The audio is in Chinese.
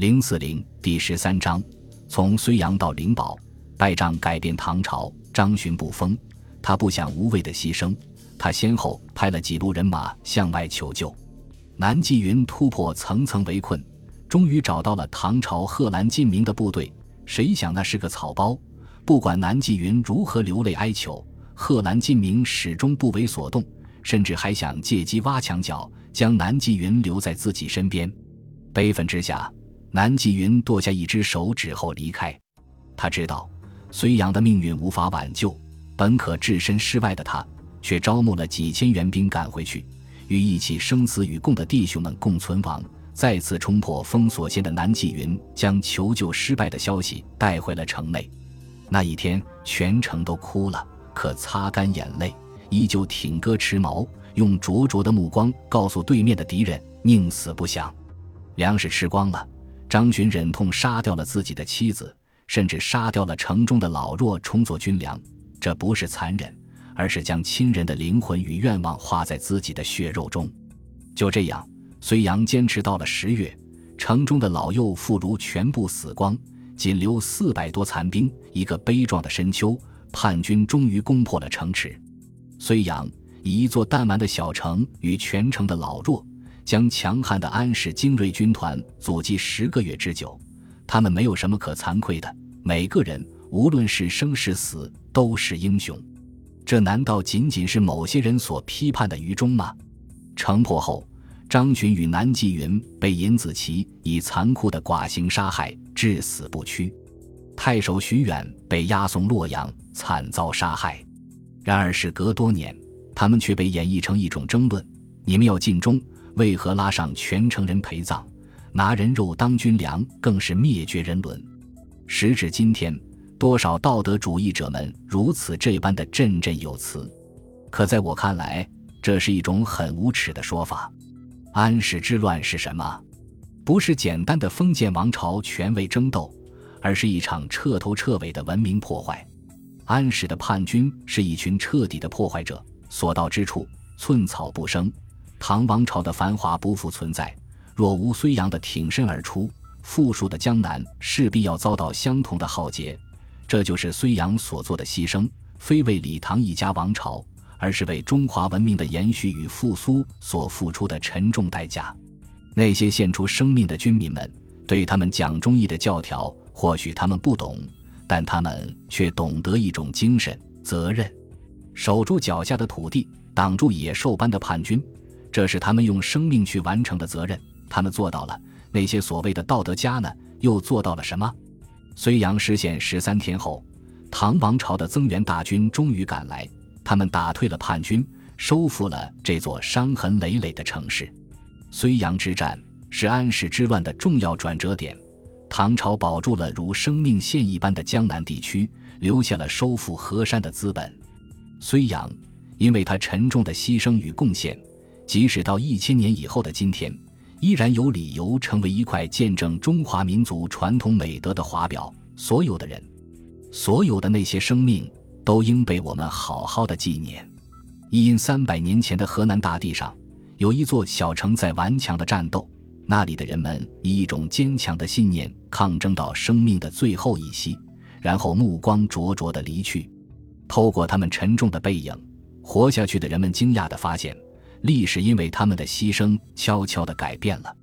零四零第十三章，从睢阳到灵宝，败仗改变唐朝。张巡不封，他不想无谓的牺牲。他先后派了几路人马向外求救。南霁云突破层层围困，终于找到了唐朝贺兰进明的部队。谁想那是个草包。不管南霁云如何流泪哀求，贺兰进明始终不为所动，甚至还想借机挖墙脚，将南霁云留在自己身边。悲愤之下，南霁云剁下一只手指后离开。他知道隋阳的命运无法挽救，本可置身事外的他，却招募了几千援兵赶回去，与一起生死与共的弟兄们共存亡。再次冲破封锁线的南霁云，将求救失败的消息带回了城内。那一天，全城都哭了，可擦干眼泪，依旧挺戈持矛，用灼灼的目光告诉对面的敌人：宁死不降。粮食吃光了，张巡忍痛杀掉了自己的妻子，甚至杀掉了城中的老弱，充作军粮。这不是残忍，而是将亲人的灵魂与愿望化在自己的血肉中。就这样。睢阳坚持到了十月，城中的老幼妇孺全部死光，仅留四百多残兵。一个悲壮的深秋，叛军终于攻破了城池。睢阳以一座弹丸的小城与全城的老弱，将强悍的安史精锐军团阻击十个月之久。他们没有什么可惭愧的，每个人无论是生是死都是英雄。这难道仅仅是某些人所批判的愚忠吗？城破后。张巡与南霁云被尹子奇以残酷的剐刑杀害，至死不屈。太守徐远被押送洛阳，惨遭杀害。然而事隔多年，他们却被演绎成一种争论：你们要尽忠，为何拉上全城人陪葬，拿人肉当军粮，更是灭绝人伦？时至今天，多少道德主义者们如此这般的振振有词。可在我看来，这是一种很无耻的说法。安史之乱是什么？不是简单的封建王朝权位争斗，而是一场彻头彻尾的文明破坏。安史的叛军是一群彻底的破坏者，所到之处寸草不生。唐王朝的繁华不复存在。若无睢阳的挺身而出，富庶的江南势必要遭到相同的浩劫。这就是睢阳所做的牺牲，非为李唐一家王朝。而是为中华文明的延续与复苏所付出的沉重代价。那些献出生命的军民们，对他们讲忠义的教条，或许他们不懂，但他们却懂得一种精神——责任。守住脚下的土地，挡住野兽般的叛军，这是他们用生命去完成的责任。他们做到了。那些所谓的道德家呢？又做到了什么？睢阳失陷十三天后，唐王朝的增援大军终于赶来。他们打退了叛军，收复了这座伤痕累累的城市。睢阳之战是安史之乱的重要转折点。唐朝保住了如生命线一般的江南地区，留下了收复河山的资本。睢阳，因为他沉重的牺牲与贡献，即使到一千年以后的今天，依然有理由成为一块见证中华民族传统美德的华表。所有的人，所有的那些生命。都应被我们好好的纪念。一因三百年前的河南大地上，有一座小城在顽强的战斗。那里的人们以一种坚强的信念抗争到生命的最后一息，然后目光灼灼的离去。透过他们沉重的背影，活下去的人们惊讶地发现，历史因为他们的牺牲悄悄地改变了。